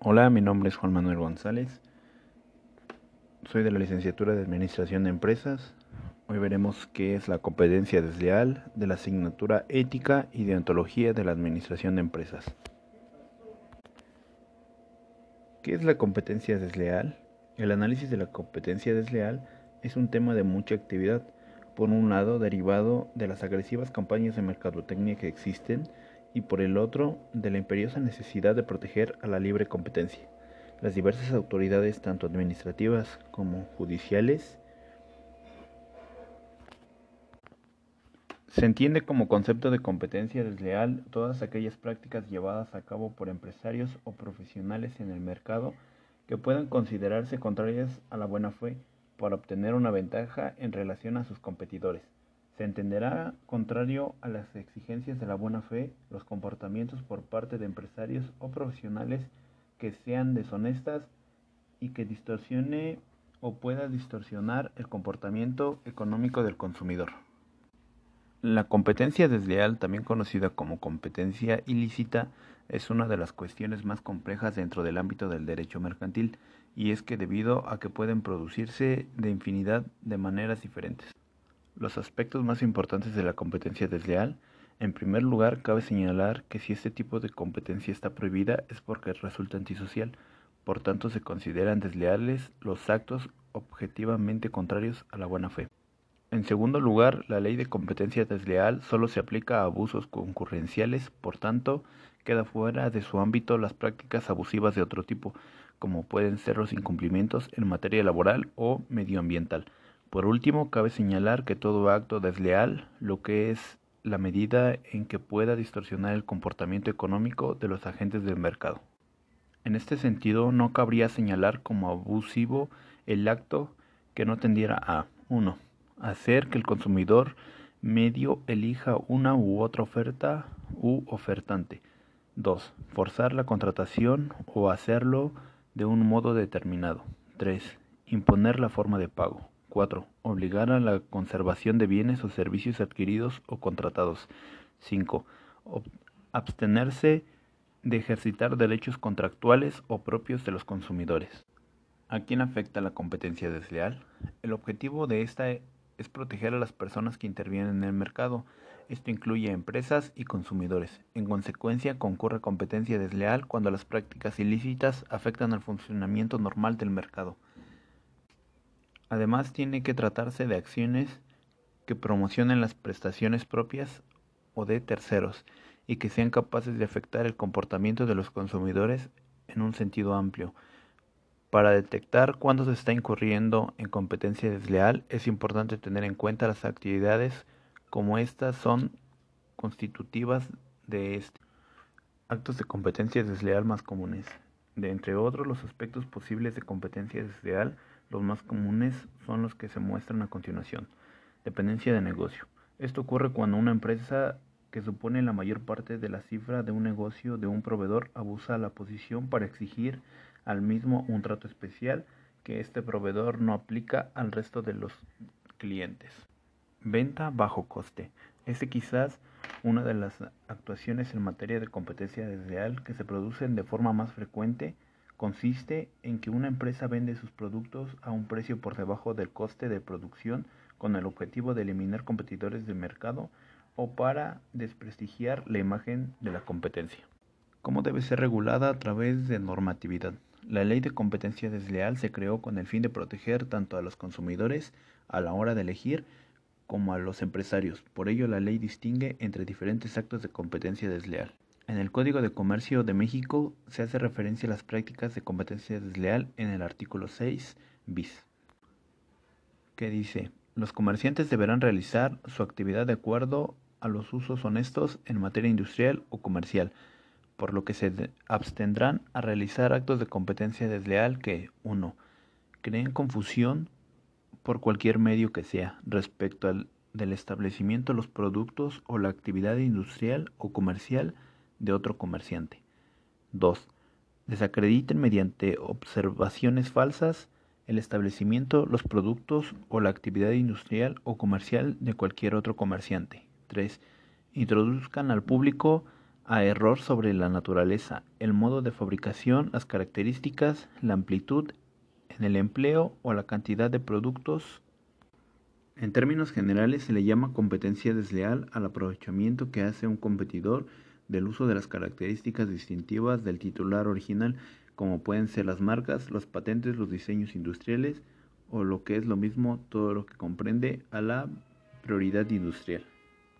Hola, mi nombre es Juan Manuel González. Soy de la licenciatura de Administración de Empresas. Hoy veremos qué es la competencia desleal de la asignatura Ética y Deontología de la Administración de Empresas. ¿Qué es la competencia desleal? El análisis de la competencia desleal es un tema de mucha actividad. Por un lado, derivado de las agresivas campañas de mercadotecnia que existen, y por el otro de la imperiosa necesidad de proteger a la libre competencia. Las diversas autoridades, tanto administrativas como judiciales, se entiende como concepto de competencia desleal todas aquellas prácticas llevadas a cabo por empresarios o profesionales en el mercado que puedan considerarse contrarias a la buena fe para obtener una ventaja en relación a sus competidores. Se entenderá contrario a las exigencias de la buena fe los comportamientos por parte de empresarios o profesionales que sean deshonestas y que distorsione o pueda distorsionar el comportamiento económico del consumidor. La competencia desleal, también conocida como competencia ilícita, es una de las cuestiones más complejas dentro del ámbito del derecho mercantil, y es que debido a que pueden producirse de infinidad de maneras diferentes. Los aspectos más importantes de la competencia desleal. En primer lugar, cabe señalar que si este tipo de competencia está prohibida es porque resulta antisocial, por tanto se consideran desleales los actos objetivamente contrarios a la buena fe. En segundo lugar, la ley de competencia desleal solo se aplica a abusos concurrenciales, por tanto, queda fuera de su ámbito las prácticas abusivas de otro tipo, como pueden ser los incumplimientos en materia laboral o medioambiental. Por último, cabe señalar que todo acto desleal, lo que es la medida en que pueda distorsionar el comportamiento económico de los agentes del mercado. En este sentido, no cabría señalar como abusivo el acto que no tendiera a 1. Hacer que el consumidor medio elija una u otra oferta u ofertante. 2. Forzar la contratación o hacerlo de un modo determinado. 3. Imponer la forma de pago. 4. Obligar a la conservación de bienes o servicios adquiridos o contratados. 5. Abstenerse de ejercitar derechos contractuales o propios de los consumidores. ¿A quién afecta la competencia desleal? El objetivo de esta es proteger a las personas que intervienen en el mercado. Esto incluye empresas y consumidores. En consecuencia, concurre competencia desleal cuando las prácticas ilícitas afectan al funcionamiento normal del mercado. Además, tiene que tratarse de acciones que promocionen las prestaciones propias o de terceros y que sean capaces de afectar el comportamiento de los consumidores en un sentido amplio. Para detectar cuándo se está incurriendo en competencia desleal, es importante tener en cuenta las actividades como estas son constitutivas de este. Actos de competencia desleal más comunes. De entre otros los aspectos posibles de competencia desleal, los más comunes son los que se muestran a continuación. Dependencia de negocio. Esto ocurre cuando una empresa que supone la mayor parte de la cifra de un negocio de un proveedor abusa la posición para exigir al mismo un trato especial que este proveedor no aplica al resto de los clientes. Venta bajo coste. Este quizás una de las actuaciones en materia de competencia desleal que se producen de forma más frecuente consiste en que una empresa vende sus productos a un precio por debajo del coste de producción con el objetivo de eliminar competidores del mercado o para desprestigiar la imagen de la competencia. ¿Cómo debe ser regulada a través de normatividad? La ley de competencia desleal se creó con el fin de proteger tanto a los consumidores a la hora de elegir como a los empresarios. Por ello, la ley distingue entre diferentes actos de competencia desleal. En el Código de Comercio de México se hace referencia a las prácticas de competencia desleal en el artículo 6 bis, que dice, los comerciantes deberán realizar su actividad de acuerdo a los usos honestos en materia industrial o comercial, por lo que se abstendrán a realizar actos de competencia desleal que 1. creen confusión por cualquier medio que sea respecto al del establecimiento de los productos o la actividad industrial o comercial de otro comerciante. 2. Desacrediten mediante observaciones falsas el establecimiento, los productos o la actividad industrial o comercial de cualquier otro comerciante. 3. Introduzcan al público a error sobre la naturaleza, el modo de fabricación, las características, la amplitud en el empleo o la cantidad de productos. En términos generales se le llama competencia desleal al aprovechamiento que hace un competidor del uso de las características distintivas del titular original, como pueden ser las marcas, los patentes, los diseños industriales o lo que es lo mismo todo lo que comprende a la prioridad industrial.